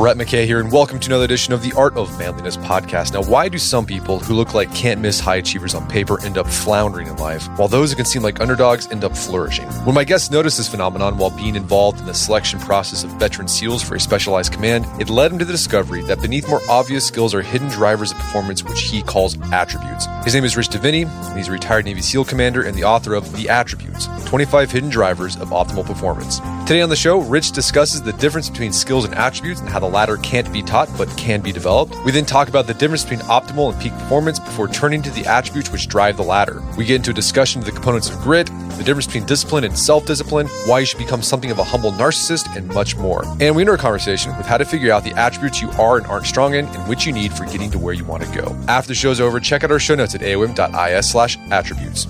Brett McKay here, and welcome to another edition of the Art of Manliness podcast. Now, why do some people who look like can't miss high achievers on paper end up floundering in life, while those who can seem like underdogs end up flourishing? When my guest noticed this phenomenon while being involved in the selection process of veteran SEALs for a specialized command, it led him to the discovery that beneath more obvious skills are hidden drivers of performance, which he calls attributes. His name is Rich Diviney, and he's a retired Navy SEAL commander and the author of The Attributes 25 Hidden Drivers of Optimal Performance. Today on the show, Rich discusses the difference between skills and attributes and how the latter can't be taught but can be developed. We then talk about the difference between optimal and peak performance before turning to the attributes which drive the latter. We get into a discussion of the components of grit, the difference between discipline and self discipline, why you should become something of a humble narcissist, and much more. And we enter a conversation with how to figure out the attributes you are and aren't strong in and which you need for getting to where you want to go. After the show's over, check out our show notes at aom.is slash attributes.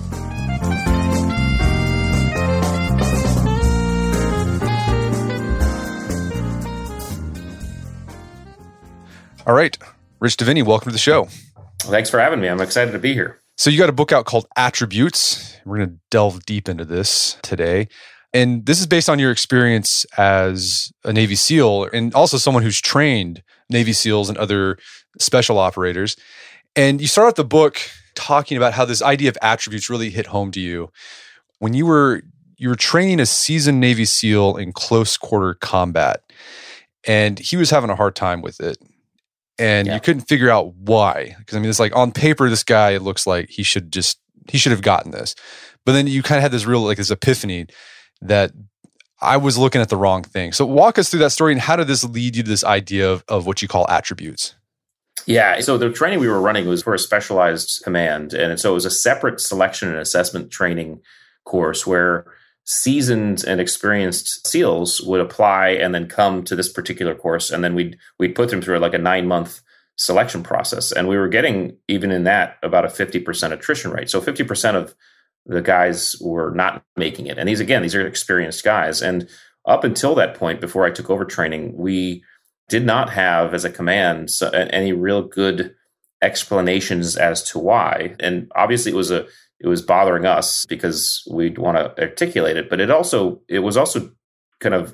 All right. Rich Diviney, welcome to the show. Thanks for having me. I'm excited to be here. So, you got a book out called Attributes. We're going to delve deep into this today. And this is based on your experience as a Navy SEAL and also someone who's trained Navy SEALs and other special operators. And you start out the book talking about how this idea of attributes really hit home to you when you were you were training a seasoned Navy SEAL in close quarter combat. And he was having a hard time with it and yeah. you couldn't figure out why. Because I mean, it's like on paper, this guy looks like he should just he should have gotten this, but then you kind of had this real like this epiphany that I was looking at the wrong thing. So walk us through that story and how did this lead you to this idea of, of what you call attributes? Yeah. So the training we were running was for a specialized command. And so it was a separate selection and assessment training course where seasoned and experienced SEALs would apply and then come to this particular course, and then we'd we'd put them through like a nine month selection process, and we were getting even in that about a fifty percent attrition rate. So fifty percent of the guys were not making it, and these again these are experienced guys, and up until that point, before I took over training, we did not have as a command any real good explanations as to why, and obviously it was a it was bothering us because we'd want to articulate it, but it also it was also kind of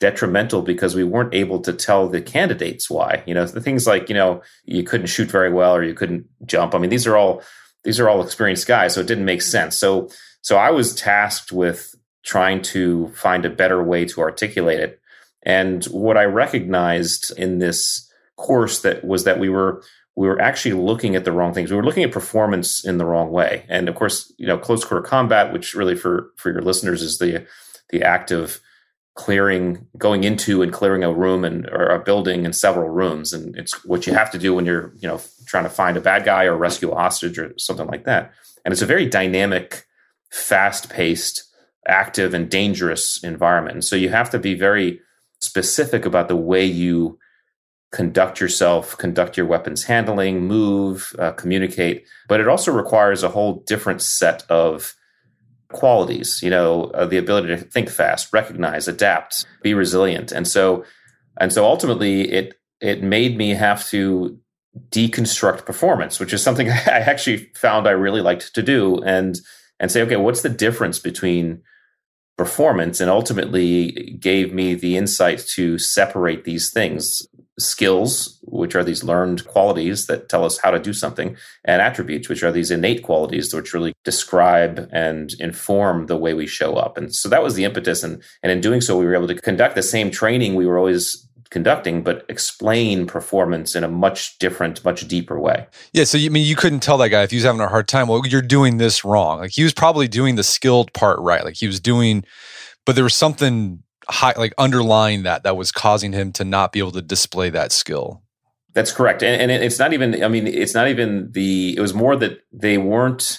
detrimental because we weren't able to tell the candidates why. You know, the things like, you know, you couldn't shoot very well or you couldn't jump. I mean, these are all these are all experienced guys, so it didn't make sense. So so I was tasked with trying to find a better way to articulate it. And what I recognized in this course that was that we were we were actually looking at the wrong things. We were looking at performance in the wrong way. And of course, you know, close quarter combat, which really for for your listeners is the the act of clearing, going into and clearing a room and or a building and several rooms. And it's what you have to do when you're, you know, trying to find a bad guy or rescue a hostage or something like that. And it's a very dynamic, fast-paced, active, and dangerous environment. And so you have to be very specific about the way you conduct yourself, conduct your weapons handling, move, uh, communicate. But it also requires a whole different set of qualities, you know, uh, the ability to think fast, recognize, adapt, be resilient. And so, and so ultimately it, it made me have to deconstruct performance, which is something I actually found I really liked to do and, and say, okay, what's the difference between performance and ultimately gave me the insight to separate these things skills, which are these learned qualities that tell us how to do something, and attributes, which are these innate qualities which really describe and inform the way we show up. And so that was the impetus. And, and in doing so, we were able to conduct the same training we were always conducting, but explain performance in a much different, much deeper way. Yeah. So, you I mean you couldn't tell that guy if he was having a hard time, well, you're doing this wrong. Like he was probably doing the skilled part right. Like he was doing, but there was something high, like underlying that that was causing him to not be able to display that skill. That's correct, and, and it's not even. I mean, it's not even the. It was more that they weren't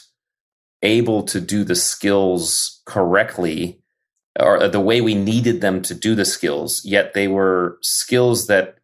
able to do the skills correctly or the way we needed them to do the skills. Yet they were skills that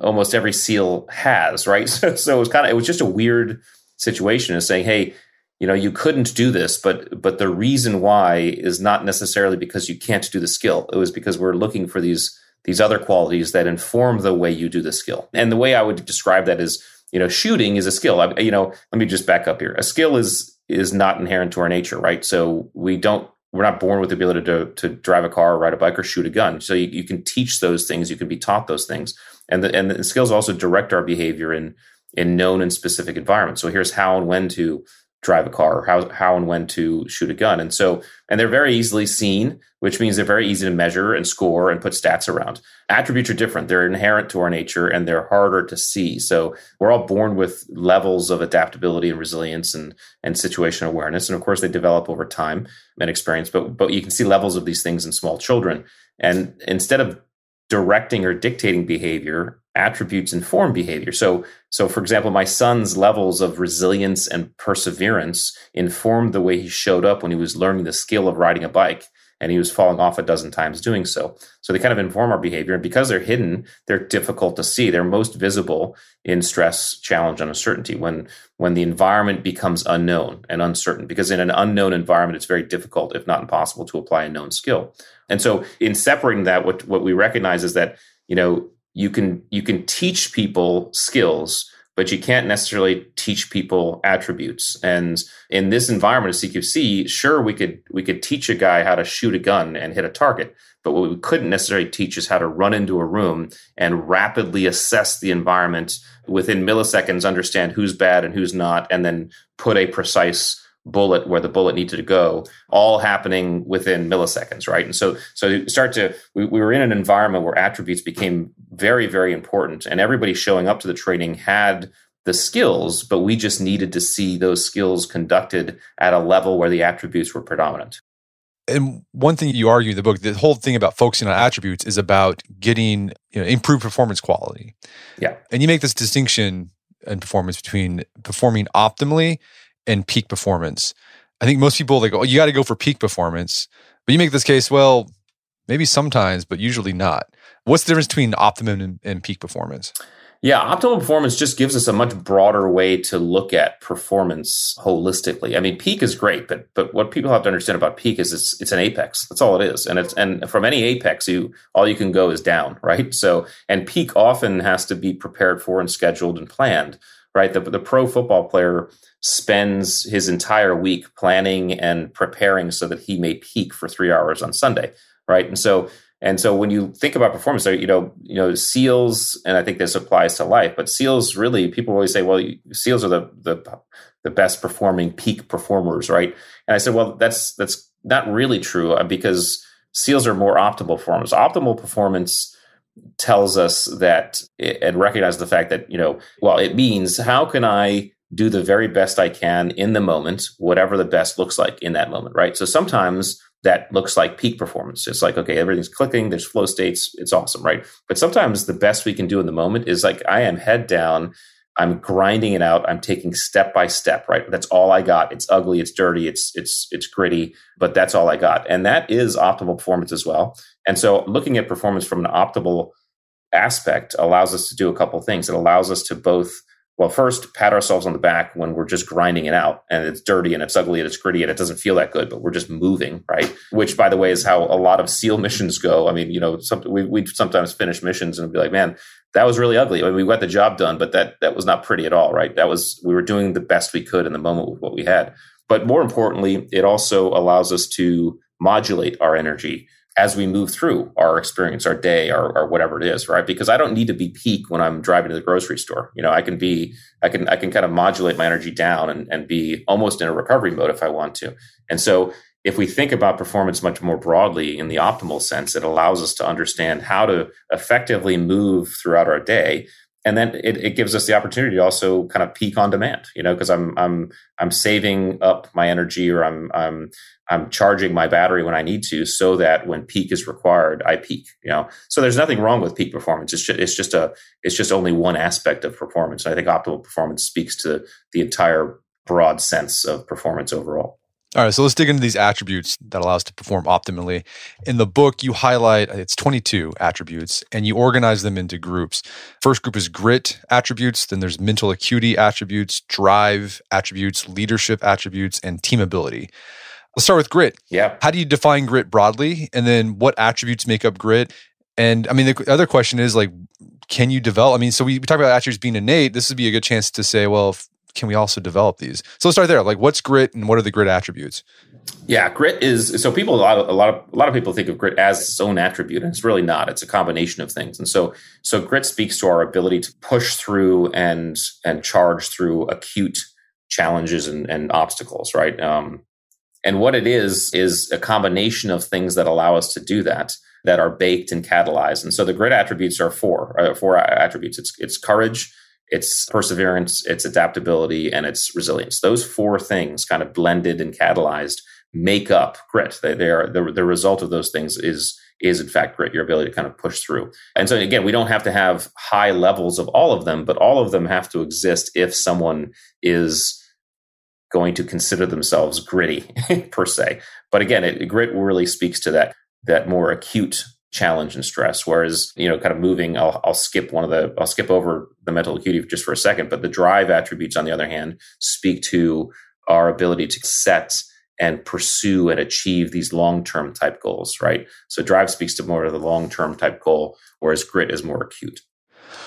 almost every SEAL has, right? So, so it was kind of. It was just a weird situation of saying, "Hey, you know you couldn't do this but but the reason why is not necessarily because you can't do the skill. It was because we're looking for these these other qualities that inform the way you do the skill. And the way i would describe that is you know shooting is a skill. I, you know let me just back up here. A skill is is not inherent to our nature right? So we don't we're not born with the ability to, to drive a car or ride a bike or shoot a gun. So you, you can teach those things. You can be taught those things. And the, and the skills also direct our behavior in in known and specific environments. So here's how and when to drive a car, or how how and when to shoot a gun, and so and they're very easily seen, which means they're very easy to measure and score and put stats around. Attributes are different; they're inherent to our nature, and they're harder to see. So we're all born with levels of adaptability and resilience and and situational awareness, and of course they develop over time and experience. But but you can see levels of these things in small children, and instead of directing or dictating behavior attributes inform behavior. So so for example my son's levels of resilience and perseverance informed the way he showed up when he was learning the skill of riding a bike and he was falling off a dozen times doing so. So they kind of inform our behavior and because they're hidden they're difficult to see. They're most visible in stress challenge and uncertainty when when the environment becomes unknown and uncertain because in an unknown environment it's very difficult if not impossible to apply a known skill. And so in separating that, what, what we recognize is that, you know, you can you can teach people skills, but you can't necessarily teach people attributes. And in this environment of CQC, sure we could we could teach a guy how to shoot a gun and hit a target, but what we couldn't necessarily teach is how to run into a room and rapidly assess the environment within milliseconds, understand who's bad and who's not, and then put a precise bullet where the bullet needed to go, all happening within milliseconds, right? And so, so you start to, we, we were in an environment where attributes became very, very important, and everybody showing up to the training had the skills, but we just needed to see those skills conducted at a level where the attributes were predominant. And one thing you argue in the book, the whole thing about focusing on attributes is about getting you know, improved performance quality. Yeah. And you make this distinction in performance between performing optimally and peak performance. I think most people like, oh, you got to go for peak performance. But you make this case, well, maybe sometimes, but usually not. What's the difference between optimum and, and peak performance? Yeah, optimal performance just gives us a much broader way to look at performance holistically. I mean, peak is great, but but what people have to understand about peak is it's it's an apex. That's all it is. And it's and from any apex, you all you can go is down, right? So and peak often has to be prepared for and scheduled and planned right? The, the pro football player spends his entire week planning and preparing so that he may peak for three hours on Sunday, right? And so, and so when you think about performance, you know, you know, SEALs, and I think this applies to life, but SEALs really, people always say, well, SEALs are the the the best performing peak performers, right? And I said, well, that's that's not really true uh, because SEALs are more optimal performers. Optimal performance tells us that and recognize the fact that you know well it means how can i do the very best i can in the moment whatever the best looks like in that moment right so sometimes that looks like peak performance it's like okay everything's clicking there's flow states it's awesome right but sometimes the best we can do in the moment is like i am head down I'm grinding it out. I'm taking step by step, right? That's all I got. It's ugly, it's dirty, it's it's it's gritty, but that's all I got. And that is optimal performance as well. And so looking at performance from an optimal aspect allows us to do a couple things. It allows us to both well, first, pat ourselves on the back when we're just grinding it out and it's dirty and it's ugly and it's gritty and it doesn't feel that good, but we're just moving, right? Which, by the way, is how a lot of SEAL missions go. I mean, you know, some, we, we sometimes finish missions and be like, man, that was really ugly. I mean, we got the job done, but that that was not pretty at all, right? That was we were doing the best we could in the moment with what we had. But more importantly, it also allows us to modulate our energy as we move through our experience, our day, or, or whatever it is, right? Because I don't need to be peak when I'm driving to the grocery store. You know, I can be, I can, I can kind of modulate my energy down and, and be almost in a recovery mode if I want to. And so if we think about performance much more broadly in the optimal sense, it allows us to understand how to effectively move throughout our day. And then it, it gives us the opportunity to also kind of peak on demand, you know, because I'm I'm I'm saving up my energy or I'm I'm I'm charging my battery when I need to, so that when peak is required, I peak. You know, so there's nothing wrong with peak performance. It's just it's just a it's just only one aspect of performance. And I think optimal performance speaks to the entire broad sense of performance overall. All right, so let's dig into these attributes that allow us to perform optimally. In the book, you highlight it's 22 attributes and you organize them into groups. First group is grit attributes, then there's mental acuity attributes, drive attributes, leadership attributes, and team ability. Let's start with grit. Yeah. How do you define grit broadly? And then what attributes make up grit? And I mean, the other question is like, can you develop? I mean, so we, we talk about attributes being innate. This would be a good chance to say, well, if, can we also develop these? So let's start there. Like, what's grit, and what are the grit attributes? Yeah, grit is so people a lot of a lot of a lot of people think of grit as its own attribute, and it's really not. It's a combination of things. And so so grit speaks to our ability to push through and and charge through acute challenges and, and obstacles, right? Um, and what it is is a combination of things that allow us to do that that are baked and catalyzed. And so the grit attributes are four uh, four attributes. It's it's courage, it's perseverance, it's adaptability, and it's resilience. Those four things kind of blended and catalyzed make up grit. They, they are the, the result of those things is is in fact grit, your ability to kind of push through. And so again, we don't have to have high levels of all of them, but all of them have to exist if someone is going to consider themselves gritty per se. But again, it, grit really speaks to that that more acute challenge and stress. Whereas, you know, kind of moving, I'll, I'll skip one of the, I'll skip over the mental acuity just for a second. But the drive attributes, on the other hand, speak to our ability to set and pursue and achieve these long-term type goals, right? So drive speaks to more of the long-term type goal, whereas grit is more acute.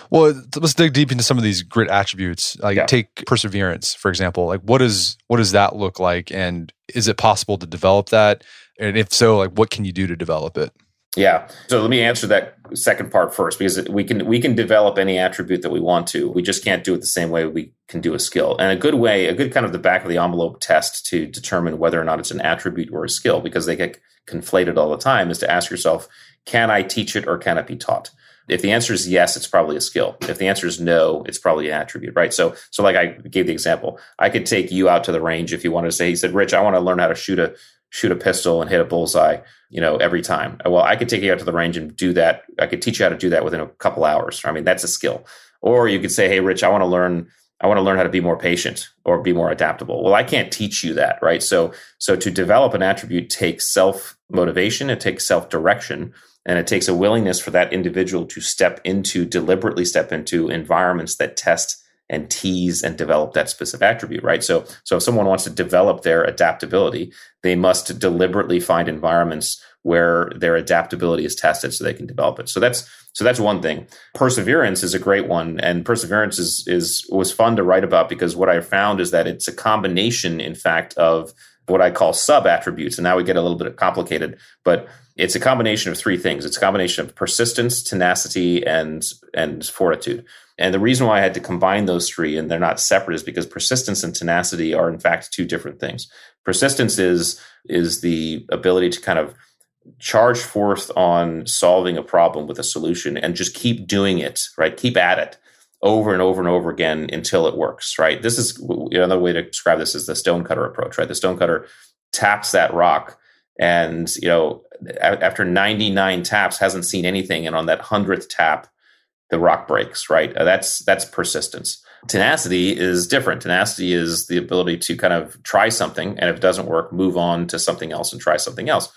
Well, let's dig deep into some of these grit attributes. Like yeah. take perseverance, for example. Like what is what does that look like and is it possible to develop that? And if so, like what can you do to develop it? Yeah. So let me answer that second part first because we can we can develop any attribute that we want to. We just can't do it the same way we can do a skill. And a good way, a good kind of the back of the envelope test to determine whether or not it's an attribute or a skill because they get conflated all the time is to ask yourself, can I teach it or can it be taught? If the answer is yes, it's probably a skill. If the answer is no, it's probably an attribute, right? So, so like I gave the example, I could take you out to the range if you wanted to say, he said, Rich, I want to learn how to shoot a shoot a pistol and hit a bullseye, you know, every time. Well, I could take you out to the range and do that. I could teach you how to do that within a couple hours. I mean, that's a skill. Or you could say, "Hey, Rich, I want to learn. I want to learn how to be more patient or be more adaptable." Well, I can't teach you that, right? So, so to develop an attribute takes self motivation. It takes self direction. And it takes a willingness for that individual to step into, deliberately step into environments that test and tease and develop that specific attribute, right? So, so if someone wants to develop their adaptability, they must deliberately find environments where their adaptability is tested so they can develop it. So that's so that's one thing. Perseverance is a great one, and perseverance is is was fun to write about because what I found is that it's a combination, in fact, of what I call sub attributes. And now we get a little bit complicated, but it's a combination of three things. It's a combination of persistence, tenacity, and and fortitude. And the reason why I had to combine those three and they're not separate is because persistence and tenacity are in fact two different things. Persistence is is the ability to kind of charge forth on solving a problem with a solution and just keep doing it, right? Keep at it over and over and over again until it works, right? This is another way to describe this is the stonecutter approach, right? The stonecutter taps that rock and you know after 99 taps hasn't seen anything and on that 100th tap the rock breaks, right? Uh, that's that's persistence. Tenacity is different. Tenacity is the ability to kind of try something, and if it doesn't work, move on to something else and try something else.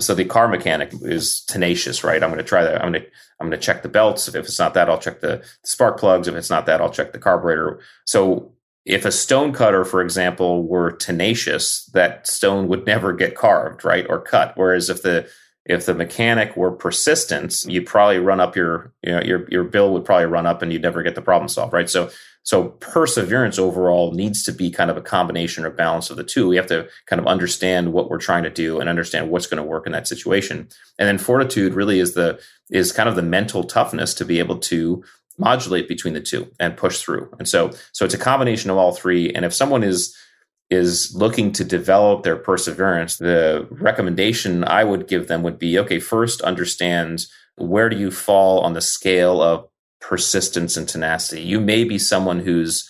So the car mechanic is tenacious, right? I'm going to try that. I'm going to I'm going to check the belts. If it's not that, I'll check the spark plugs. If it's not that, I'll check the carburetor. So if a stone cutter, for example, were tenacious, that stone would never get carved, right, or cut. Whereas if the if the mechanic were persistent, you'd probably run up your, you know, your your bill would probably run up and you'd never get the problem solved, right? So so perseverance overall needs to be kind of a combination or balance of the two. We have to kind of understand what we're trying to do and understand what's going to work in that situation. And then fortitude really is the is kind of the mental toughness to be able to modulate between the two and push through. And so so it's a combination of all three. And if someone is is looking to develop their perseverance, the recommendation I would give them would be okay, first understand where do you fall on the scale of persistence and tenacity. You may be someone who's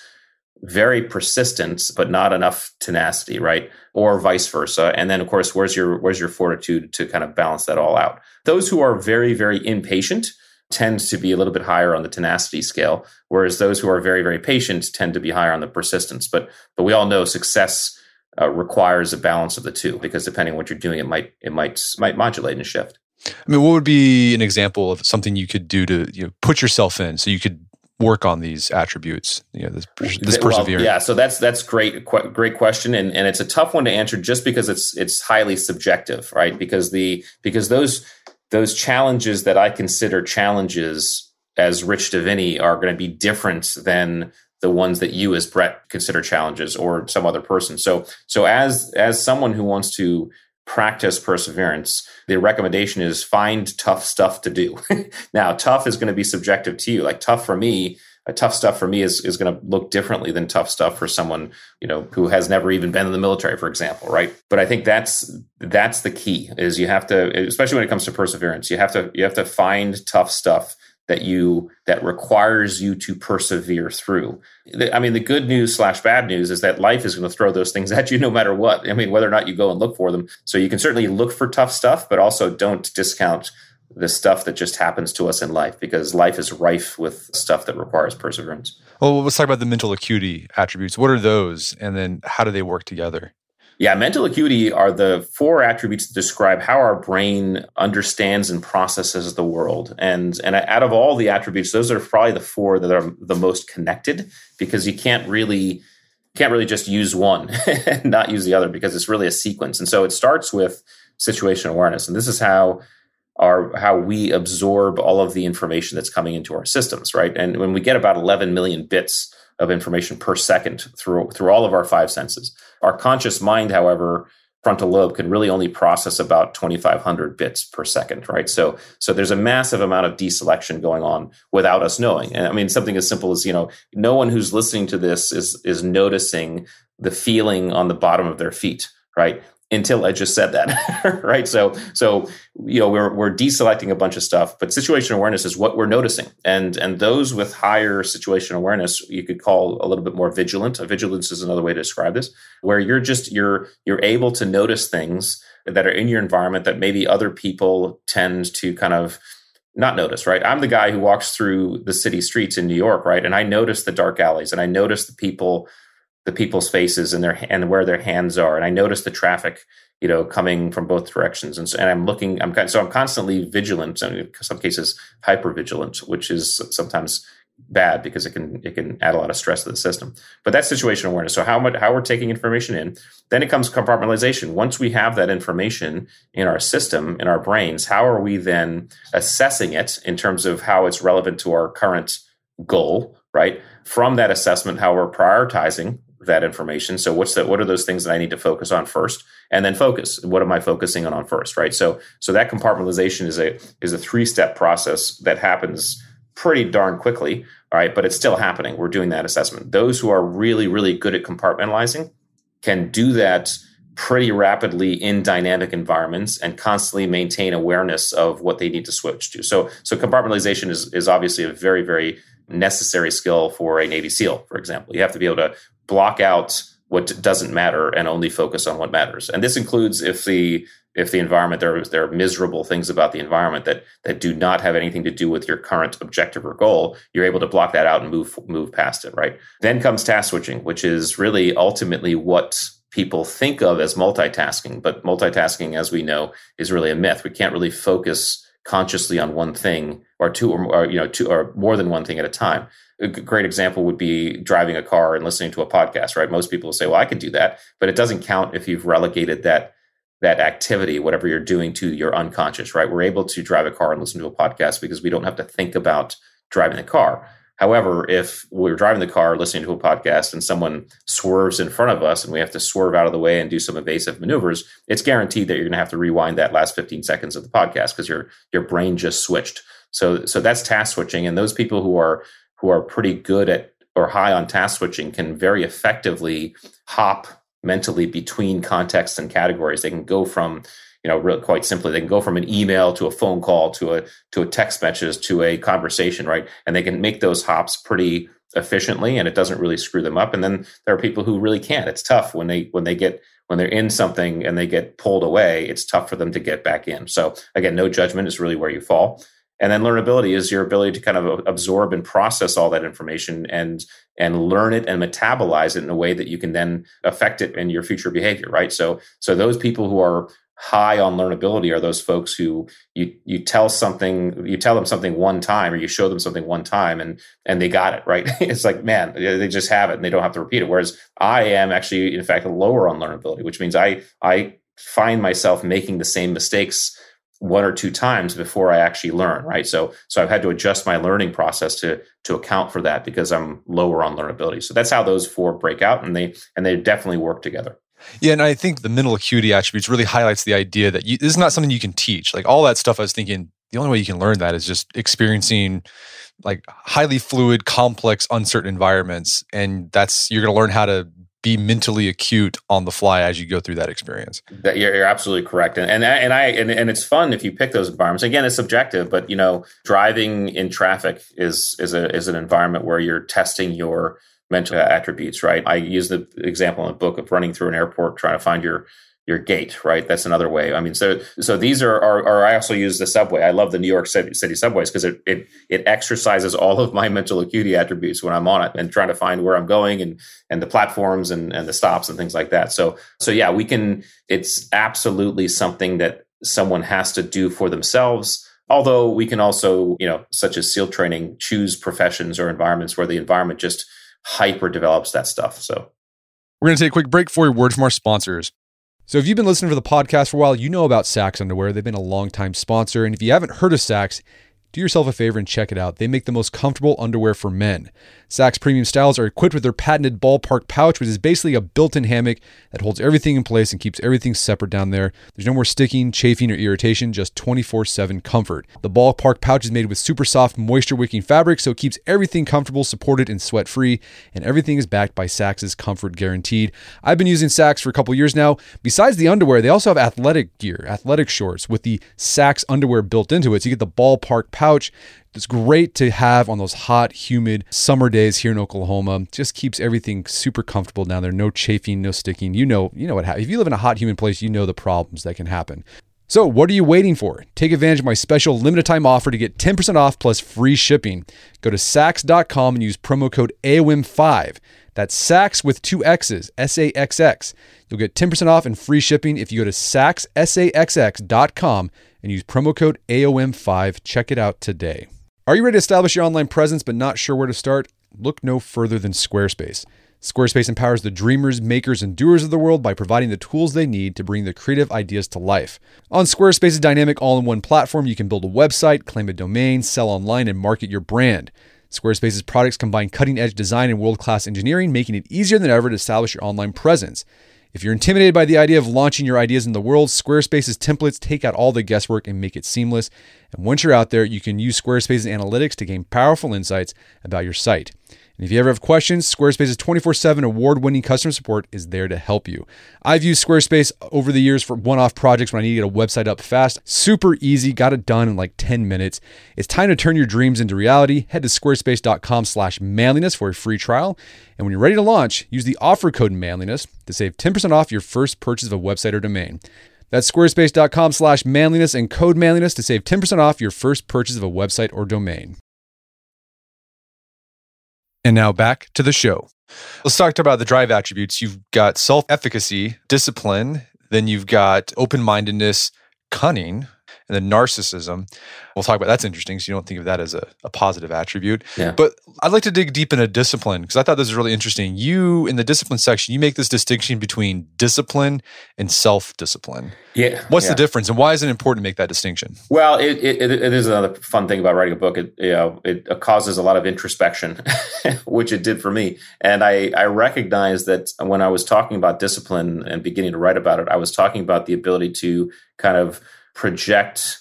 very persistent but not enough tenacity right or vice versa and then of course where's your where's your fortitude to kind of balance that all out those who are very very impatient tend to be a little bit higher on the tenacity scale, whereas those who are very, very patient tend to be higher on the persistence. But but we all know success uh, requires a balance of the two because depending on what you're doing, it might it might might modulate and shift. I mean, what would be an example of something you could do to you know, put yourself in so you could work on these attributes you know this, this perseverance well, yeah so that's that's great great question and, and it's a tough one to answer just because it's it's highly subjective right? Because the because those those challenges that I consider challenges as Rich Diviney are going to be different than the ones that you as Brett consider challenges or some other person. So so as as someone who wants to practice perseverance, the recommendation is find tough stuff to do. now, tough is going to be subjective to you. Like tough for me, uh, tough stuff for me is, is going to look differently than tough stuff for someone, you know, who has never even been in the military, for example, right? But I think that's that's the key is you have to, especially when it comes to perseverance, you have to you have to find tough stuff that you that requires you to persevere through. I mean, the good news slash bad news is that life is going to throw those things at you no matter what. I mean, whether or not you go and look for them. So you can certainly look for tough stuff, but also don't discount the stuff that just happens to us in life because life is rife with stuff that requires perseverance. Well, let's talk about the mental acuity attributes. What are those, and then how do they work together? Yeah, mental acuity are the four attributes that describe how our brain understands and processes the world. And and out of all the attributes, those are probably the four that are the most connected because you can't really can't really just use one and not use the other because it's really a sequence. And so it starts with situation awareness. And this is how our how we absorb all of the information that's coming into our systems, right? And when we get about 11 million bits of information per second through through all of our five senses. Our conscious mind, however, frontal lobe can really only process about 2500 bits per second right? So so there's a massive amount of deselection going on without us knowing. And i mean something as simple as you know no one who's listening to this is is noticing the feeling on the bottom of their feet right until I just said that, right? So, so you know, we're we're deselecting a bunch of stuff, but situation awareness is what we're noticing, and and those with higher situation awareness, you could call a little bit more vigilant. Vigilance is another way to describe this, where you're just you're you're able to notice things that are in your environment that maybe other people tend to kind of not notice, right? I'm the guy who walks through the city streets in New York, right? And I notice the dark alleys and I notice the people the people's faces and their and where their hands are. And i notice the traffic you know coming from both directions. And, so, and i'm looking i'm so i'm constantly vigilant in some cases hyper vigilant which is sometimes bad because it can it can add a lot of stress to the system. But that's situational awareness. So how much how we're taking information in then it comes compartmentalization. Once we have that information in our system in our brains how are we then assessing it in terms of how it's relevant to our current goal right? From that assessment how we're prioritizing that information. So what's that? What are those things that I need to focus on first, and then focus? What am I focusing on, on first? Right. So so that compartmentalization is a is a three step process that happens pretty darn quickly. All right, but it's still happening. We're doing that assessment. Those who are really really good at compartmentalizing can do that pretty rapidly in dynamic environments and constantly maintain awareness of what they need to switch to. So so compartmentalization is is obviously a very very necessary skill for a Navy SEAL, for example. You have to be able to block out what doesn't matter and only focus on what matters. And this includes if the if the environment there there are miserable things about the environment that that do not have anything to do with your current objective or goal, you're able to block that out and move move past it, right? Then comes task switching, which is really ultimately what people think of as multitasking, but multitasking as we know is really a myth. We can't really focus consciously on one thing or two or, or, you know two or more than one thing at a time. A great example would be driving a car and listening to a podcast right? Most people say well i can do that. But it doesn't count if you've relegated that that activity whatever you're doing to your unconscious right? We're able to drive a car and listen to a podcast because we don't have to think about driving the car However, if we're driving the car listening to a podcast and someone swerves in front of us and we have to swerve out of the way and do some evasive maneuvers, it's guaranteed that you're going to have to rewind that last 15 seconds of the podcast because your your brain just switched. So so that's task switching and those people who are who are pretty good at or high on task switching can very effectively hop mentally between contexts and categories. They can go from you know, really quite simply, they can go from an email to a phone call to a to a text message to a conversation, right? And they can make those hops pretty efficiently, and it doesn't really screw them up. And then there are people who really can't. It's tough when they when they get when they're in something and they get pulled away. It's tough for them to get back in. So again, no judgment is really where you fall. And then learnability is your ability to kind of absorb and process all that information and and learn it and metabolize it in a way that you can then affect it in your future behavior, right? So so those people who are high on learnability are those folks who you you tell something you tell them something one time or you show them something one time and and they got it right it's like man they just have it and they don't have to repeat it whereas i am actually in fact lower on learnability which means i i find myself making the same mistakes one or two times before I actually learn, right? So so I've had to adjust my learning process to to account for that because I'm lower on learnability. So that's how those four break out and they and they definitely work together. Yeah, and I think the mental acuity attributes really highlights the idea that you, this is not something you can teach. Like all that stuff I was thinking the only way you can learn that is just experiencing like highly fluid, complex, uncertain environments and that's you're going to learn how to be mentally acute on the fly as you go through that experience. That you're, you're absolutely correct, and and and I and, and it's fun if you pick those environments. Again, it's subjective, but you know, driving in traffic is is a is an environment where you're testing your mental attributes. Right. I use the example in the book of running through an airport trying to find your your gate, right? That's another way. I mean, so so these are, are, are I also use the subway. I love the New York City, subways because it, it it exercises all of my mental acuity attributes when I'm on it and trying to find where I'm going and and the platforms and and the stops and things like that. So so yeah, we can. It's absolutely something that someone has to do for themselves. Although we can also, you know, such as SEAL training, choose professions or environments where the environment just hyper develops that stuff. So we're going to take a quick break for a word from our sponsors. So, if you've been listening to the podcast for a while, you know about Saxx Underwear. They've been a long-time sponsor. And if you haven't heard of Saxx, do yourself a favor and check it out. They make the most comfortable underwear for men. Saxx premium styles are equipped with their patented ballpark pouch, which is basically a built in hammock that holds everything in place and keeps everything separate down there. There's no more sticking, chafing, or irritation, just 24 7 comfort. The ballpark pouch is made with super soft, moisture wicking fabric, so it keeps everything comfortable, supported, and sweat free. And everything is backed by Saxx's comfort guaranteed. I've been using Saxx for a couple years now. Besides the underwear, they also have athletic gear, athletic shorts with the Saxx underwear built into it. So you get the ballpark pouch. It's great to have on those hot, humid summer days here in Oklahoma. Just keeps everything super comfortable down there. No chafing, no sticking. You know, you know what happens. If you live in a hot, humid place, you know the problems that can happen. So, what are you waiting for? Take advantage of my special limited time offer to get 10% off plus free shipping. Go to saxx.com and use promo code AOM5. That's Saxx with two X's, S A X X. You'll get 10% off and free shipping if you go to saxx.com and use promo code AOM5. Check it out today. Are you ready to establish your online presence but not sure where to start? Look no further than Squarespace. Squarespace empowers the dreamers, makers, and doers of the world by providing the tools they need to bring their creative ideas to life. On Squarespace's dynamic all in one platform, you can build a website, claim a domain, sell online, and market your brand. Squarespace's products combine cutting edge design and world class engineering, making it easier than ever to establish your online presence. If you're intimidated by the idea of launching your ideas in the world, Squarespace's templates take out all the guesswork and make it seamless. And once you're out there, you can use Squarespace's analytics to gain powerful insights about your site. And if you ever have questions, Squarespace's 24 7 award winning customer support is there to help you. I've used Squarespace over the years for one off projects when I need to get a website up fast. Super easy, got it done in like 10 minutes. It's time to turn your dreams into reality. Head to squarespace.com slash manliness for a free trial. And when you're ready to launch, use the offer code manliness to save 10% off your first purchase of a website or domain. That's squarespace.com slash manliness and code manliness to save 10% off your first purchase of a website or domain. And now back to the show. Let's talk about the drive attributes. You've got self efficacy, discipline, then you've got open mindedness, cunning, and then narcissism. We'll talk about that's interesting. So you don't think of that as a, a positive attribute. Yeah. But I'd like to dig deep into discipline because I thought this was really interesting. You in the discipline section, you make this distinction between discipline and self discipline. Yeah. What's yeah. the difference, and why is it important to make that distinction? Well, it, it, it is another fun thing about writing a book. It you know it causes a lot of introspection, which it did for me. And I I recognize that when I was talking about discipline and beginning to write about it, I was talking about the ability to kind of project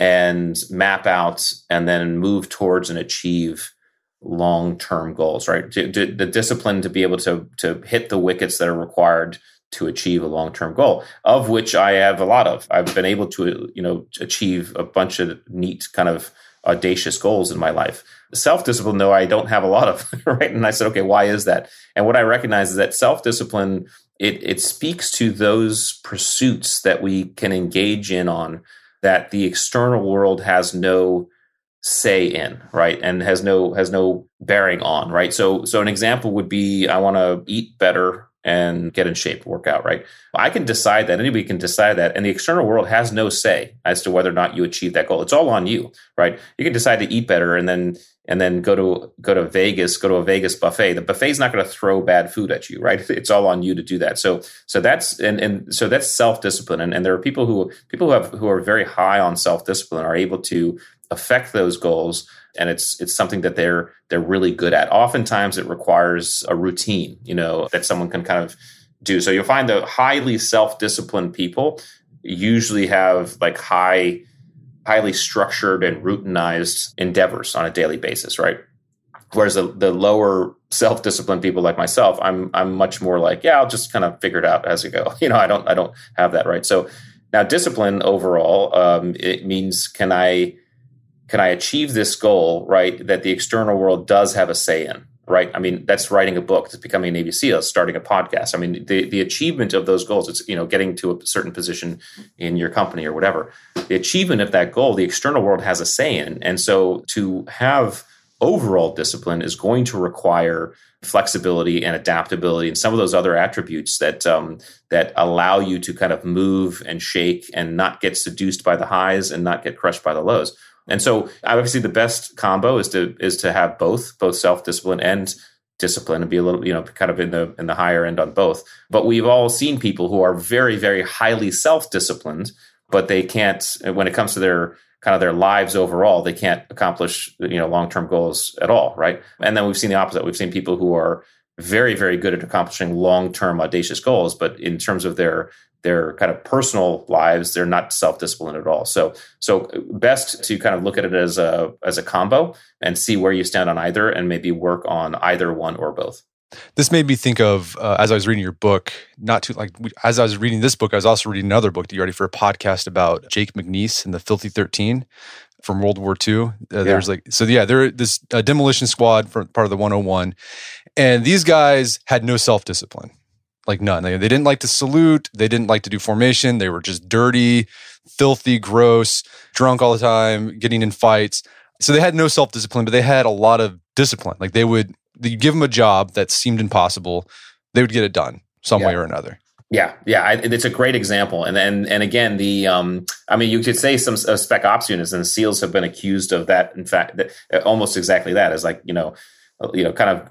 and map out and then move towards and achieve long-term goals right? To, to, the discipline to be able to to hit the wickets that are required to achieve a long-term goal of which i have a lot of. I've been able to you know achieve a bunch of neat kind of audacious goals in my life. Self-discipline though i don't have a lot of right? And i said okay why is that? And what i recognize is that self-discipline it, it speaks to those pursuits that we can engage in on that the external world has no say in right? And has no has no bearing on right? So so an example would be i want to eat better and get in shape work out right? I can decide that anybody can decide that and the external world has no say as to whether or not you achieve that goal. It's all on you right? You can decide to eat better and then and then go to go to Vegas, go to a Vegas buffet. The buffet's not going to throw bad food at you, right? It's all on you to do that. So so that's and and so that's self discipline. And, and there are people who people who have who are very high on self discipline are able to affect those goals and it's it's something that they're they're really good at oftentimes it requires a routine you know that someone can kind of do so you'll find the highly self-disciplined people usually have like high highly structured and routinized endeavors on a daily basis right? Whereas the, the lower self-disciplined people like myself i'm i'm much more like yeah i'll just kind of figure it out as I go. You know i don't i don't have that right? So now discipline overall um, it means can i can I achieve this goal, right, that the external world does have a say in, right? I mean, that's writing a book, that's becoming a Navy SEAL, starting a podcast. I mean, the, the achievement of those goals, it's, you know, getting to a certain position in your company or whatever. The achievement of that goal, the external world has a say in. And so to have overall discipline is going to require flexibility and adaptability and some of those other attributes that um, that allow you to kind of move and shake and not get seduced by the highs and not get crushed by the lows and so obviously the best combo is to is to have both, both self-discipline and discipline and be a little, you know, kind of in the in the higher end on both. But we've all seen people who are very, very highly self-disciplined, but they can't when it comes to their kind of their lives overall, they can't accomplish, you know, long-term goals at all, right? And then we've seen the opposite. We've seen people who are very, very good at accomplishing long-term audacious goals, but in terms of their their kind of personal lives, they're not self-disciplined at all. So, so best to kind of look at it as a as a combo and see where you stand on either, and maybe work on either one or both. This made me think of uh, as I was reading your book. Not too like as I was reading this book, I was also reading another book that you ready for a podcast about Jake McNiece and the Filthy Thirteen from World War II. Uh, yeah. There's like so yeah, there this uh, demolition squad from part of the 101, and these guys had no self discipline like none. They, they didn't like to salute. They didn't like to do formation. They were just dirty, filthy, gross, drunk all the time, getting in fights. So they had no self discipline, but they had a lot of discipline. Like they would you give them a job that seemed impossible, they would get it done some yeah. way or another. Yeah, yeah, I, it's a great example, and and and again, the um, I mean, you could say some uh, spec ops units and SEALs have been accused of that. In fact, that, almost exactly that is like you know, you know, kind of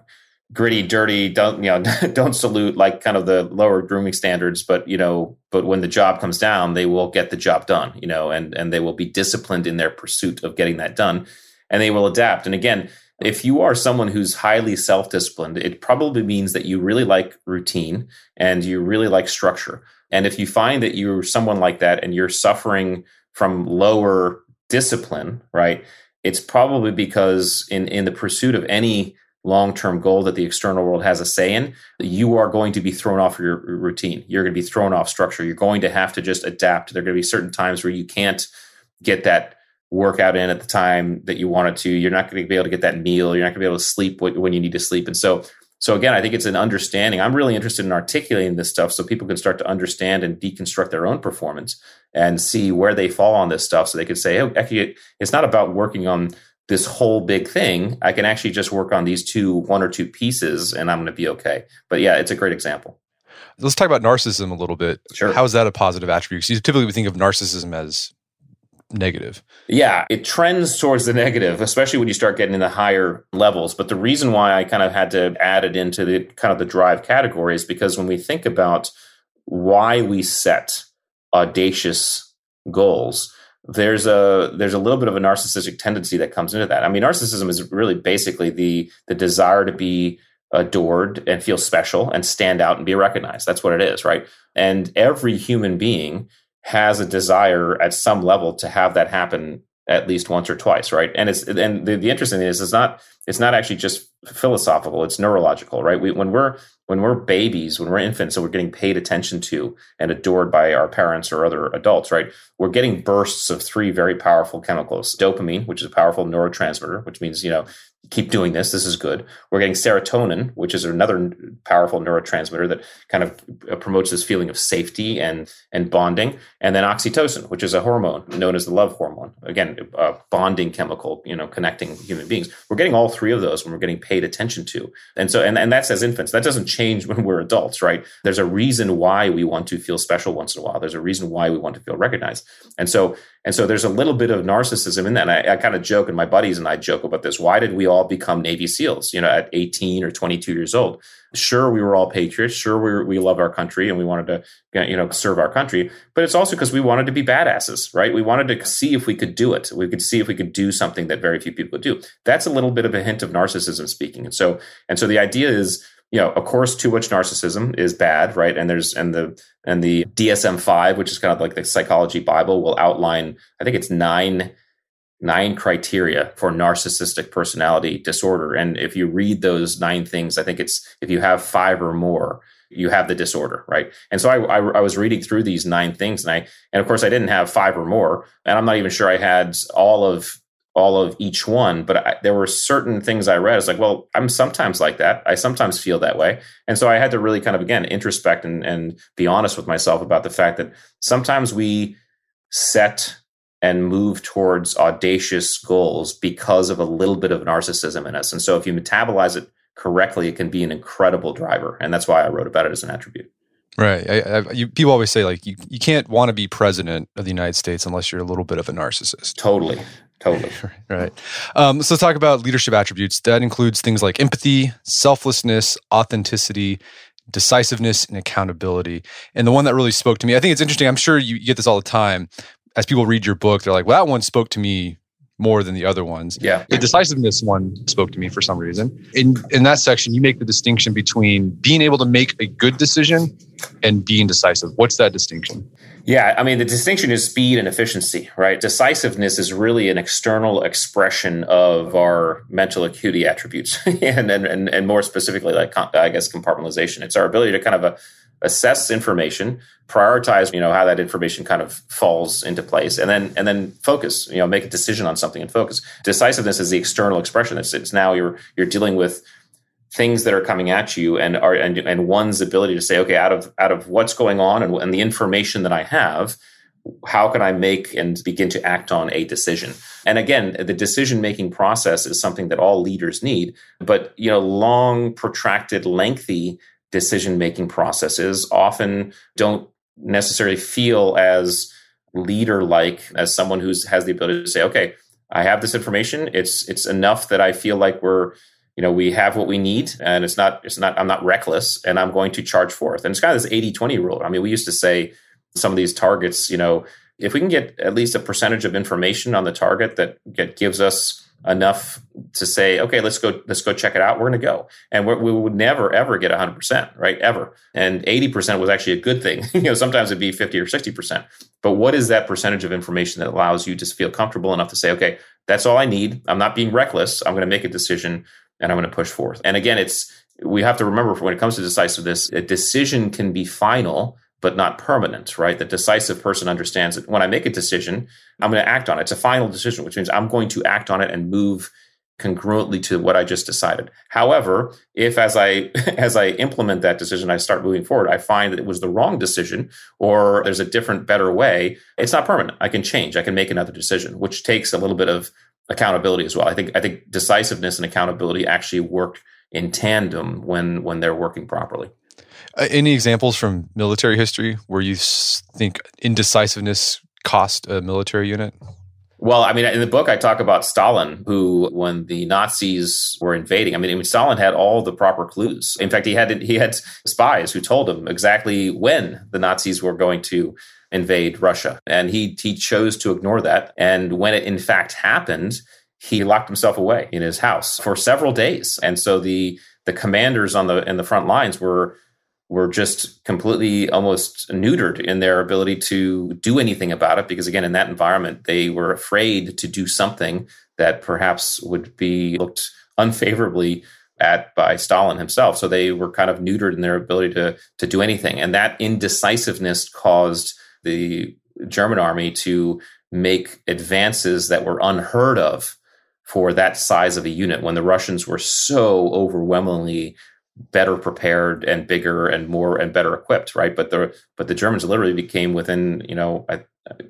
gritty, dirty, don't you know, don't salute like kind of the lower grooming standards, but you know, but when the job comes down, they will get the job done, you know, and and they will be disciplined in their pursuit of getting that done, and they will adapt. And again, if you are someone who's highly self-disciplined, it probably means that you really like routine and you really like structure. And if you find that you're someone like that and you're suffering from lower discipline, right? It's probably because in in the pursuit of any long term goal that the external world has a say in, you are going to be thrown off your routine. You're going to be thrown off structure. You're going to have to just adapt. There are going to be certain times where you can't get that workout in at the time that you wanted to. You're not going to be able to get that meal. You're not going to be able to sleep when you need to sleep. And so, so again, I think it's an understanding. I'm really interested in articulating this stuff so people can start to understand and deconstruct their own performance and see where they fall on this stuff. So they could say, oh, actually, it's not about working on this whole big thing, I can actually just work on these two, one or two pieces, and I'm going to be okay. But yeah, it's a great example. Let's talk about narcissism a little bit. Sure. How is that a positive attribute? Because you typically we think of narcissism as negative. Yeah, it trends towards the negative, especially when you start getting in the higher levels. But the reason why I kind of had to add it into the kind of the drive category is because when we think about why we set audacious goals, there's a there's a little bit of a narcissistic tendency that comes into that. I mean, narcissism is really basically the the desire to be adored and feel special and stand out and be recognized. That's what it is, right? And every human being has a desire at some level to have that happen at least once or twice, right? And it's and the, the interesting thing is it's not it's not actually just philosophical; it's neurological, right? We, when we're when we're babies, when we're infants, so we're getting paid attention to and adored by our parents or other adults, right? We're getting bursts of three very powerful chemicals: dopamine, which is a powerful neurotransmitter, which means you know keep doing this. This is good. We're getting serotonin, which is another powerful neurotransmitter that kind of uh, promotes this feeling of safety and and bonding. And then oxytocin, which is a hormone known as the love hormone. Again, a bonding chemical, you know, connecting human beings. We're getting all three of those when we're getting paid attention to. And so, and, and that's as infants. That doesn't change when we're adults, right? There's a reason why we want to feel special once in a while. There's a reason why we want to feel recognized. And so, and so there's a little bit of narcissism in that. And I, I kind of joke, and my buddies and I joke about this. Why did we all become Navy SEALs, you know, at 18 or 22 years old? Sure, we were all patriots. Sure, we, were, we love our country and we wanted to, you know, serve our country. But it's also because we wanted to be badasses, right? We wanted to see if we could do it. We could see if we could do something that very few people do. That's a little bit of a hint of narcissism speaking. And so, and so the idea is, you know, of course, too much narcissism is bad, right? And there's and the and the DSM five, which is kind of like the psychology Bible, will outline. I think it's nine nine criteria for narcissistic personality disorder. And if you read those nine things, I think it's if you have five or more, you have the disorder, right? And so I, I, I, was reading through these nine things, and I and of course I didn't have five or more, and I'm not even sure I had all of all of each one, but I, there were certain things I read. It's like, well, I'm sometimes like that. I sometimes feel that way. And so I had to really kind of, again, introspect and, and be honest with myself about the fact that sometimes we set and move towards audacious goals because of a little bit of narcissism in us. And so if you metabolize it correctly, it can be an incredible driver. And that's why I wrote about it as an attribute. Right. I, I, you, people always say like you, you can't want to be president of the United States unless you're a little bit of a narcissist. Totally. Totally. right. Um, so talk about leadership attributes. That includes things like empathy, selflessness, authenticity, decisiveness, and accountability. And the one that really spoke to me, I think it's interesting. I'm sure you get this all the time. As people read your book, they're like, well, that one spoke to me more than the other ones. Yeah. The decisiveness one spoke to me for some reason. In in that section, you make the distinction between being able to make a good decision and being decisive. What's that distinction? Yeah, I mean the distinction is speed and efficiency, right? Decisiveness is really an external expression of our mental acuity attributes, and, and and more specifically, like I guess compartmentalization. It's our ability to kind of uh, assess information, prioritize, you know, how that information kind of falls into place, and then and then focus, you know, make a decision on something and focus. Decisiveness is the external expression. It's it's now you're you're dealing with things that are coming at you and are and, and one's ability to say, okay, out of out of what's going on and, and the information that I have, how can I make and begin to act on a decision? And again, the decision making process is something that all leaders need, but you know, long, protracted, lengthy decision making processes often don't necessarily feel as leader like as someone who has the ability to say okay i have this information it's it's enough that i feel like we're you know we have what we need and it's not it's not i'm not reckless and i'm going to charge forth and it's kind of this 80 20 rule i mean we used to say some of these targets you know if we can get at least a percentage of information on the target that get, gives us enough to say, okay, let's go, let's go check it out. We're going to go, and we would never ever get 100 percent, right? Ever, and 80 percent was actually a good thing. you know, sometimes it'd be 50 or 60 percent. But what is that percentage of information that allows you to feel comfortable enough to say, okay, that's all I need. I'm not being reckless. I'm going to make a decision, and I'm going to push forth. And again, it's we have to remember when it comes to decisiveness, a decision can be final but not permanent, right? The decisive person understands that when I make a decision, I'm going to act on it. It's a final decision, which means I'm going to act on it and move congruently to what I just decided. However, if as I as I implement that decision, I start moving forward, I find that it was the wrong decision or there's a different, better way, it's not permanent. I can change. I can make another decision, which takes a little bit of accountability as well. I think I think decisiveness and accountability actually work in tandem when when they're working properly. Uh, any examples from military history where you think indecisiveness cost a military unit? Well, I mean, in the book, I talk about Stalin, who, when the Nazis were invading, I mean, Stalin had all the proper clues. In fact, he had he had spies who told him exactly when the Nazis were going to invade Russia, and he he chose to ignore that. And when it in fact happened, he locked himself away in his house for several days. And so the the commanders on the in the front lines were were just completely almost neutered in their ability to do anything about it because again in that environment they were afraid to do something that perhaps would be looked unfavorably at by Stalin himself so they were kind of neutered in their ability to to do anything and that indecisiveness caused the German army to make advances that were unheard of for that size of a unit when the Russians were so overwhelmingly better prepared and bigger and more and better equipped, right? But the but the Germans literally became within you know a,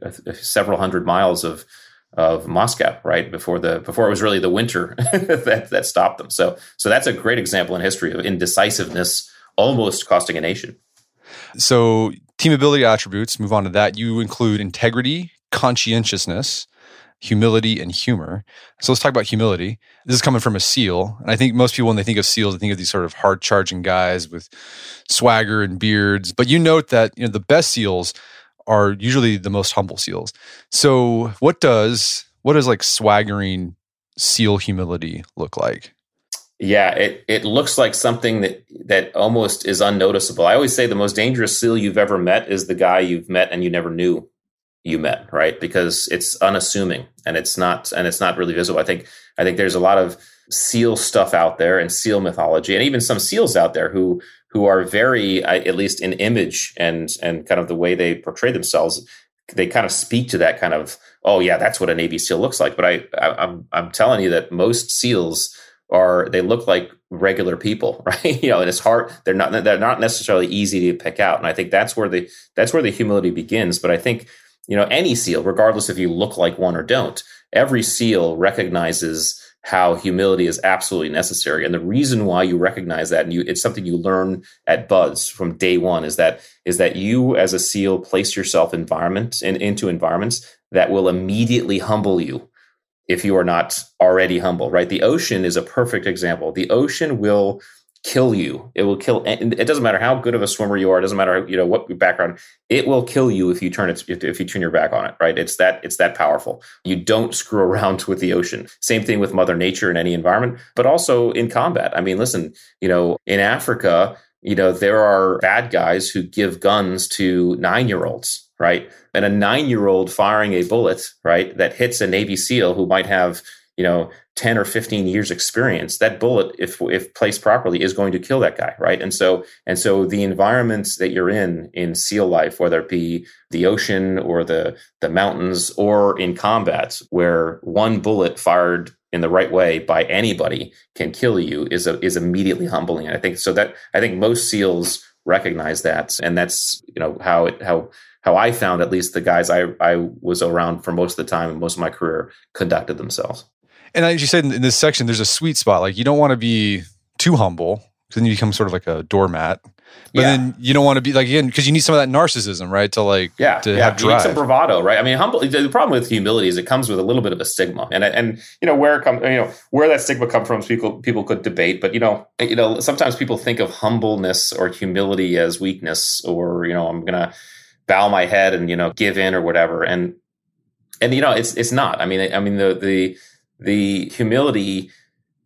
a, several hundred miles of of Moscow, right before the before it was really the winter that that stopped them. So so that's a great example in history of indecisiveness almost costing a nation. So team ability attributes. Move on to that. You include integrity, conscientiousness, humility, and humor. So let's talk about humility. This is coming from a SEAL. And I think most people, when they think of SEALs, they think of these sort of hard charging guys with swagger and beards. But you note that you know the best SEALs are usually the most humble SEALs. So what does what does like swaggering SEAL humility look like? Yeah, it it looks like something that that almost is unnoticeable. I always say the most dangerous SEAL you've ever met is the guy you've met and you never knew you met, right? Because it's unassuming and it's not and it's not really visible. I think I think there's a lot of seal stuff out there and seal mythology and even some seals out there who who are very at least in image and and kind of the way they portray themselves they kind of speak to that kind of oh yeah that's what a navy seal looks like but i, I i'm i'm telling you that most seals are they look like regular people right? You know and it's hard they're not they're not necessarily easy to pick out. And i think that's where the that's where the humility begins. But i think you know any seal regardless if you look like one or don't every seal recognizes how humility is absolutely necessary. And the reason why you recognize that and you it's something you learn at BUD/S from day one is that is that you as a seal place yourself environment in, into environments that will immediately humble you if you are not already humble right the ocean is a perfect example the ocean will kill you. It will kill. It doesn't matter how good of a swimmer you are. It doesn't matter you know what your background. It will kill you if you turn it if you turn your back on it. Right? It's that it's that powerful. You don't screw around with the ocean. Same thing with Mother Nature in any environment, but also in combat. I mean, listen. You know, in Africa, you know there are bad guys who give guns to nine year olds. Right? And a nine year old firing a bullet, right, that hits a Navy SEAL who might have you know 10 or 15 years experience that bullet if if placed properly is going to kill that guy right? And so and so the environments that you're in in seal life whether it be the ocean or the the mountains or in combat where one bullet fired in the right way by anybody can kill you is a, is immediately humbling. I think so that i think most seals recognize that. And that's you know how it how how I found at least the guys I, I was around for most of the time and most of my career conducted themselves. And as you said in, this section, there's a sweet spot. Like you don't want to be too humble because then you become sort of like a doormat. But yeah. then you don't want to be like again because you need some of that narcissism, right? To like yeah, to yeah. have drive. You need some bravado, right? I mean, humble. The problem with humility is it comes with a little bit of a stigma, and and you know where it comes, you know where that stigma comes from. People people could debate, but you know you know sometimes people think of humbleness or humility as weakness, or you know I'm gonna bow my head and you know give in or whatever, and and you know it's it's not. I mean I mean the the the humility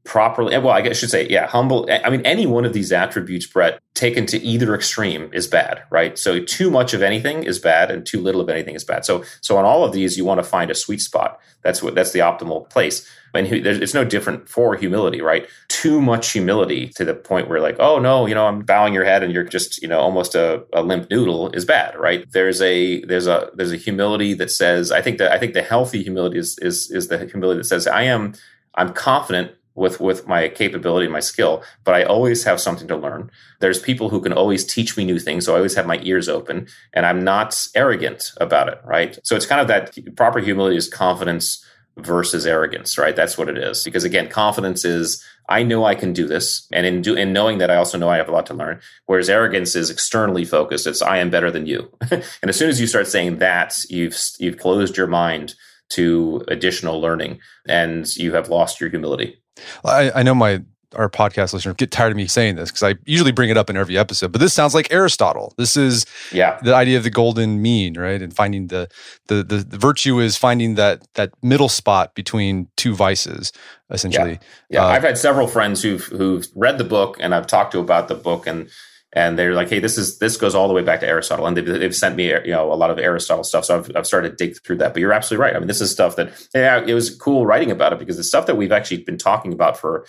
properly well i guess I should say yeah humble i mean any one of these attributes brett taken to either extreme is bad right? So too much of anything is bad and too little of anything is bad. So so on all of these you want to find a sweet spot. That's what that's the optimal place and it's no different for humility right? Too much humility to the point where like oh no you know i'm bowing your head and you're just you know almost a, a limp noodle is bad right? There's a there's a there's a humility that says i think that i think the healthy humility is is is the humility that says i am i'm confident with with my capability and my skill but i always have something to learn. There's people who can always teach me new things so i always have my ears open and i'm not arrogant about it right? So it's kind of that proper humility is confidence versus arrogance right? That's what it is. Because again confidence is i know i can do this and in do in knowing that i also know i have a lot to learn whereas arrogance is externally focused. It's i am better than you. And as soon as you start saying that you've you've closed your mind to additional learning and you have lost your humility. I, I know my our podcast listeners get tired of me saying this because I usually bring it up in every episode, but this sounds like Aristotle. This is yeah the idea of the golden mean, right? And finding the the the, the virtue is finding that that middle spot between two vices, essentially. Yeah, yeah. Uh, I've had several friends who've who've read the book and I've talked to about the book and and they're like, "Hey, this is this goes all the way back to Aristotle," and they've, they've sent me you know a lot of Aristotle stuff. So I've, I've started to dig through that. But you're absolutely right. I mean, this is stuff that yeah, it was cool writing about it because it's stuff that we've actually been talking about for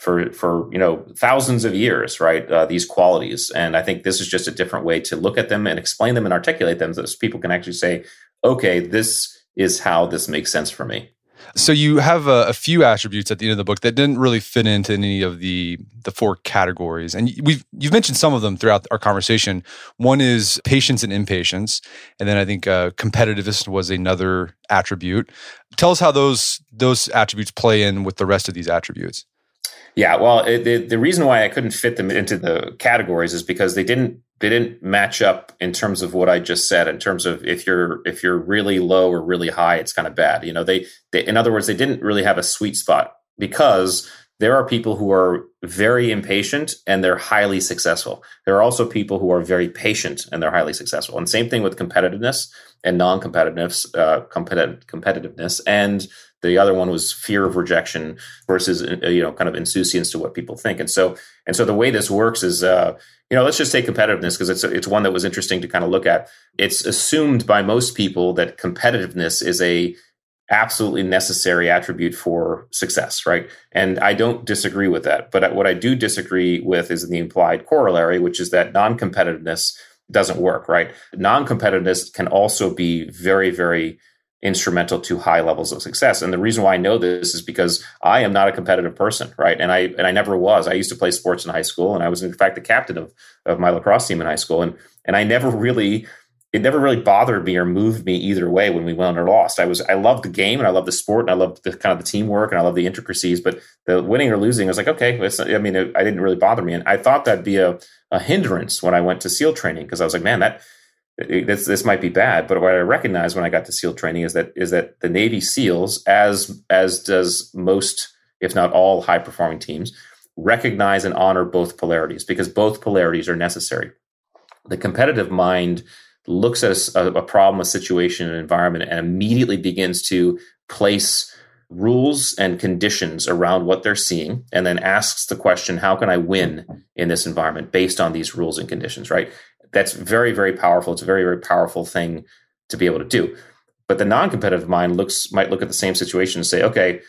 for for you know thousands of years, right? Uh, these qualities, and I think this is just a different way to look at them and explain them and articulate them, so people can actually say, "Okay, this is how this makes sense for me." So you have a, a, few attributes at the end of the book that didn't really fit into any of the the four categories, and we've you've mentioned some of them throughout our conversation. One is patience and impatience, and then I think uh, competitiveness was another attribute. Tell us how those those attributes play in with the rest of these attributes. Yeah, well, it, the the reason why I couldn't fit them into the categories is because they didn't they didn't match up in terms of what I just said. In terms of if you're if you're really low or really high, it's kind of bad. You know, they, they in other words, they didn't really have a sweet spot because there are people who are very impatient and they're highly successful. There are also people who are very patient and they're highly successful. And same thing with competitiveness and non-competitiveness, uh, competitive, competitiveness, and the other one was fear of rejection versus uh, you know kind of insouciance to what people think. And so and so the way this works is uh, you know let's just say competitiveness because it's it's one that was interesting to kind of look at. It's assumed by most people that competitiveness is a absolutely necessary attribute for success, right? And I don't disagree with that. But what I do disagree with is the implied corollary, which is that non competitiveness doesn't work, right? Non competitiveness can also be very, very instrumental to high levels of success. And the reason why I know this is because I am not a competitive person, right? And I and I never was. I used to play sports in high school and I was in fact the captain of of my lacrosse team in high school and and I never really it never really bothered me or moved me either way when we won or lost. I was I loved the game and I loved the sport and I loved the kind of the teamwork and I loved the intricacies. But the winning or losing, I was like, okay, I mean, it, I didn't really bother me, and I thought that'd be a, a hindrance when I went to SEAL training because I was like, man, that this this might be bad. But what I recognized when I got to SEAL training is that is that the Navy SEALs, as as does most, if not all, high performing teams, recognize and honor both polarities because both polarities are necessary. The competitive mind looks at a, a problem, a situation, an environment, and immediately begins to place rules and conditions around what they're seeing and then asks the question how can i win in this environment based on these rules and conditions right that's very very powerful it's a very very powerful thing to be able to do but the non-competitive mind looks might look at the same situation and say okay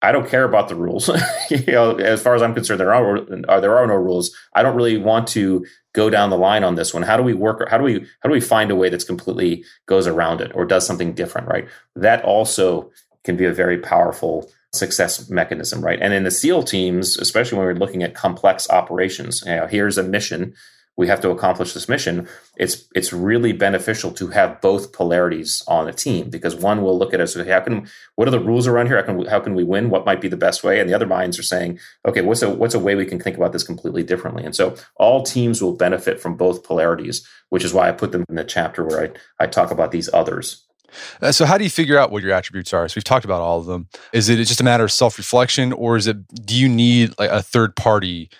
I don't care about the rules. you know, as far as I'm concerned, there are uh, there are no rules. I don't really want to go down the line on this one. How do we work? How do we how do we find a way that's completely goes around it or does something different? Right. That also can be a very powerful success mechanism. Right. And in the SEAL teams, especially when we're looking at complex operations, you know, here's a mission we have to accomplish this mission it's it's really beneficial to have both polarities on a team because one will look at us how can what are the rules around here how can how can we win what might be the best way and the other minds are saying okay what's a what's a way we can think about this completely differently and so all teams will benefit from both polarities which is why i put them in the chapter where i i talk about these others uh, so how do you figure out what your attributes are so we've talked about all of them is it just a matter of self-reflection or is it do you need like a third party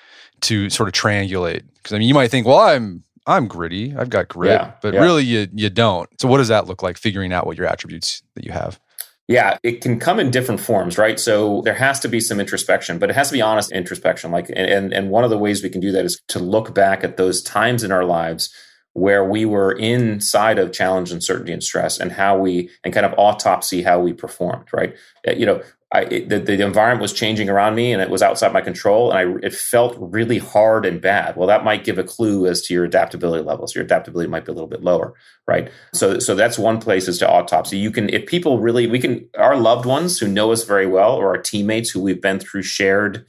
to sort of triangulate because I mean you might think well I'm I'm gritty I've got grit yeah, but yeah. really you you don't so what does that look like figuring out what your attributes that you have yeah, it can come in different forms, right? So there has to be some introspection, but it has to be honest introspection. Like, and and one of the ways we can do that is to look back at those times in our lives where we were inside of challenge, uncertainty, and stress, and how we and kind of autopsy how we performed, right? Uh, you know, I, it, the, the, environment was changing around me and it was outside my control and I, it felt really hard and bad. Well, that might give a clue as to your adaptability levels. Your adaptability might be a little bit lower, right? So, so that's one place is to autopsy. You can, if people really, we can, our loved ones who know us very well or our teammates who we've been through shared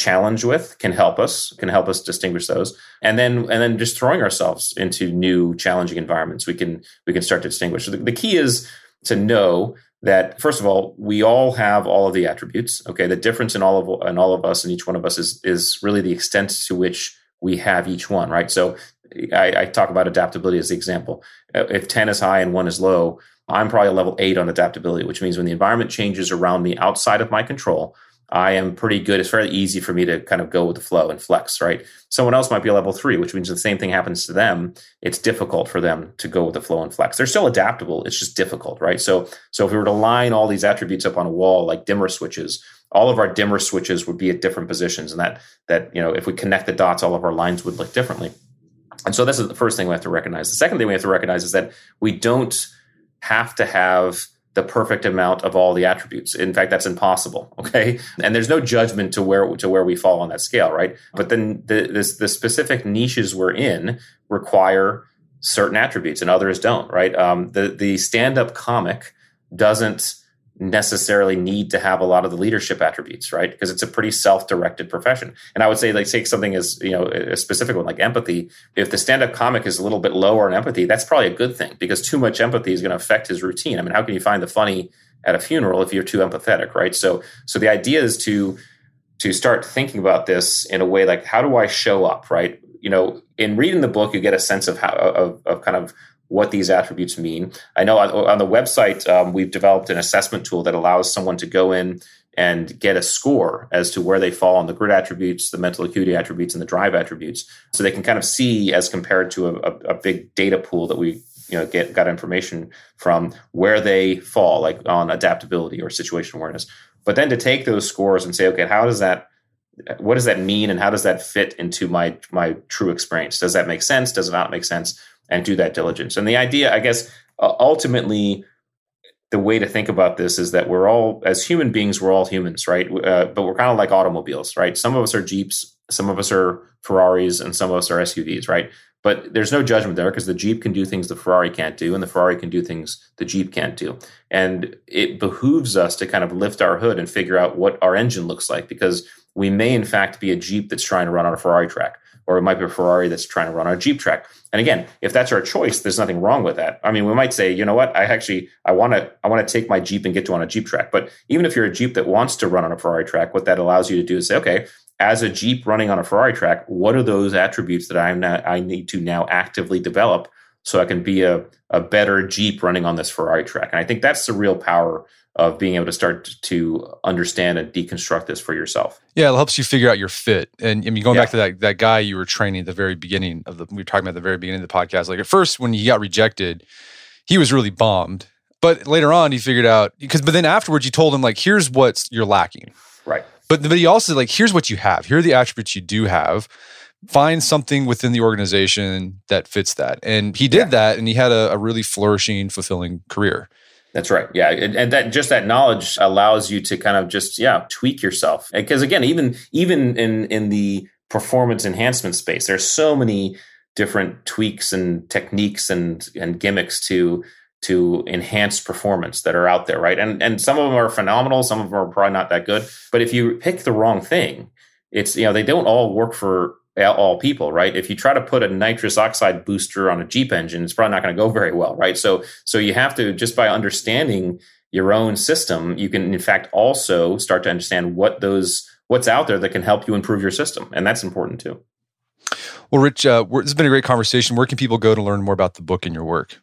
challenge with can help us, can help us distinguish those. And then, and then just throwing ourselves into new challenging environments, we can, we can start to distinguish. So the, the key is to know that first of all we all have all of the attributes okay the difference in all of in all of us and each one of us is is really the extent to which we have each one right so I, I talk about adaptability as the example uh, if 10 is high and 1 is low i'm probably a level 8 on adaptability which means when the environment changes around me outside of my control I am pretty good. It's fairly easy for me to kind of go with the flow and flex, right? Someone else might be level three, which means the same thing happens to them. It's difficult for them to go with the flow and flex. They're still adaptable. It's just difficult, right? So, so if we were to line all these attributes up on a wall like dimmer switches, all of our dimmer switches would be at different positions, and that that you know if we connect the dots, all of our lines would look differently. And so this is the first thing we have to recognize. The second thing we have to recognize is that we don't have to have the perfect amount of all the attributes. In fact, that's impossible. Okay, and there's no judgment to where to where we fall on that scale, right? But then the the specific niches we're in require certain attributes, and others don't, right? Um, the the stand up comic doesn't necessarily need to have a lot of the leadership attributes, right? Because it's a pretty self-directed profession. And I would say, like, take something as you know a specific one like empathy. If the stand-up comic is a little bit lower in empathy, that's probably a good thing because too much empathy is going to affect his routine. I mean, how can you find the funny at a funeral if you're too empathetic, right? So, so the idea is to to start thinking about this in a way like, how do I show up, right? You know, in reading the book, you get a sense of how of, of kind of what these attributes mean. I know on, on the website, um, we've developed an assessment tool that allows someone to go in and get a score as to where they fall on the grit attributes, the mental acuity attributes, and the drive attributes. So they can kind of see as compared to a, a, big data pool that we you know get got information from where they fall, like on adaptability or situation awareness. But then to take those scores and say, okay, how does that what does that mean and how does that fit into my my true experience? Does that make sense? Does it not make sense? And do that diligence. And the idea, I guess, ultimately, the way to think about this is that we're all, as human beings, we're all humans, right? Uh, but we're kind of like automobiles, right? Some of us are Jeeps, some of us are Ferraris, and some of us are SUVs, right? But there's no judgment there because the Jeep can do things the Ferrari can't do, and the Ferrari can do things the Jeep can't do. And it behooves us to kind of lift our hood and figure out what our engine looks like because we may, in fact, be a Jeep that's trying to run on a Ferrari track or it might be a Ferrari that's trying to run on a Jeep track. And again, if that's our choice, there's nothing wrong with that. I mean, we might say, you know what, I actually I want to I want to take my Jeep and get to on a Jeep track. But even if you're a Jeep that wants to run on a Ferrari track, what that allows you to do is say, okay, as a Jeep running on a Ferrari track, what are those attributes that I'm not, I need to now actively develop so I can be a, a better Jeep running on this Ferrari track? And I think that's the real power of being able to start to understand and deconstruct this for yourself. Yeah, it helps you figure out your fit. And I mean, going yeah. back to that that guy you were training at the very beginning of the we were talking about the very beginning of the podcast. Like at first, when he got rejected, he was really bombed. But later on, he figured out because. But then afterwards, you told him like, "Here's what you're lacking." Right. But but he also like, "Here's what you have. Here are the attributes you do have." Find something within the organization that fits that. And he did yeah. that, and he had a, a really flourishing, fulfilling career. That's right. Yeah, and that just that knowledge allows you to kind of just yeah tweak yourself. Because again, even even in in the performance enhancement space, there's so many different tweaks and techniques and and gimmicks to to enhance performance that are out there, right? And and some of them are phenomenal, some of them are probably not that good. But if you pick the wrong thing, it's you know they don't all work for all people, right? If you try to put a nitrous oxide booster on a Jeep engine, it's probably not going to go very well, right? So, so you have to just by understanding your own system, you can in fact also start to understand what those what's out there that can help you improve your system, and that's important too. Well, Rich, uh, this has been a great conversation. Where can people go to learn more about the book and your work?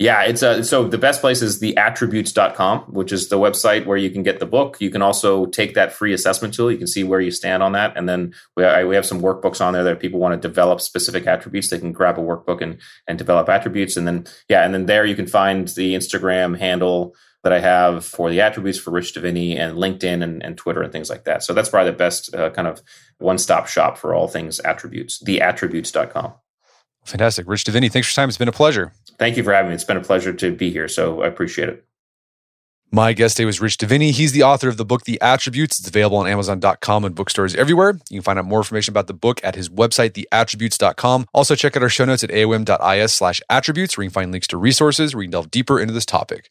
Yeah, it's a, uh, so the best place is theattributes.com, which is the website where you can get the book. You can also take that free assessment tool. You can see where you stand on that. And then we, I, we have some workbooks on there that people want to develop specific attributes. They can grab a workbook and, and develop attributes. And then, yeah, and then there you can find the Instagram handle that I have for the attributes for Rich Diviney and LinkedIn and, and Twitter and things like that. So that's probably the best uh, kind of one stop shop for all things attributes, theattributes.com. Fantastic. Rich Diviney, thanks for your time. It's been a pleasure. Thank you for having me. It's been a pleasure to be here. So I appreciate it. My guest today was Rich Diviney. He's the author of the book, The Attributes. It's available on Amazon.com and bookstores everywhere. You can find out more information about the book at his website, theattributes.com. Also, check out our show notes at aom.is slash attributes, where you can find links to resources where you can delve deeper into this topic.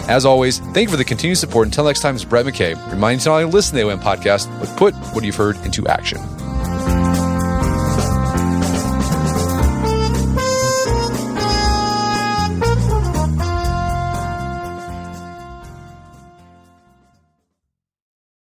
it. As always, Thank you for the continued support. Until next time, it's Brett McKay, reminding you to not only listen to the AOM podcast, but put what you've heard into action.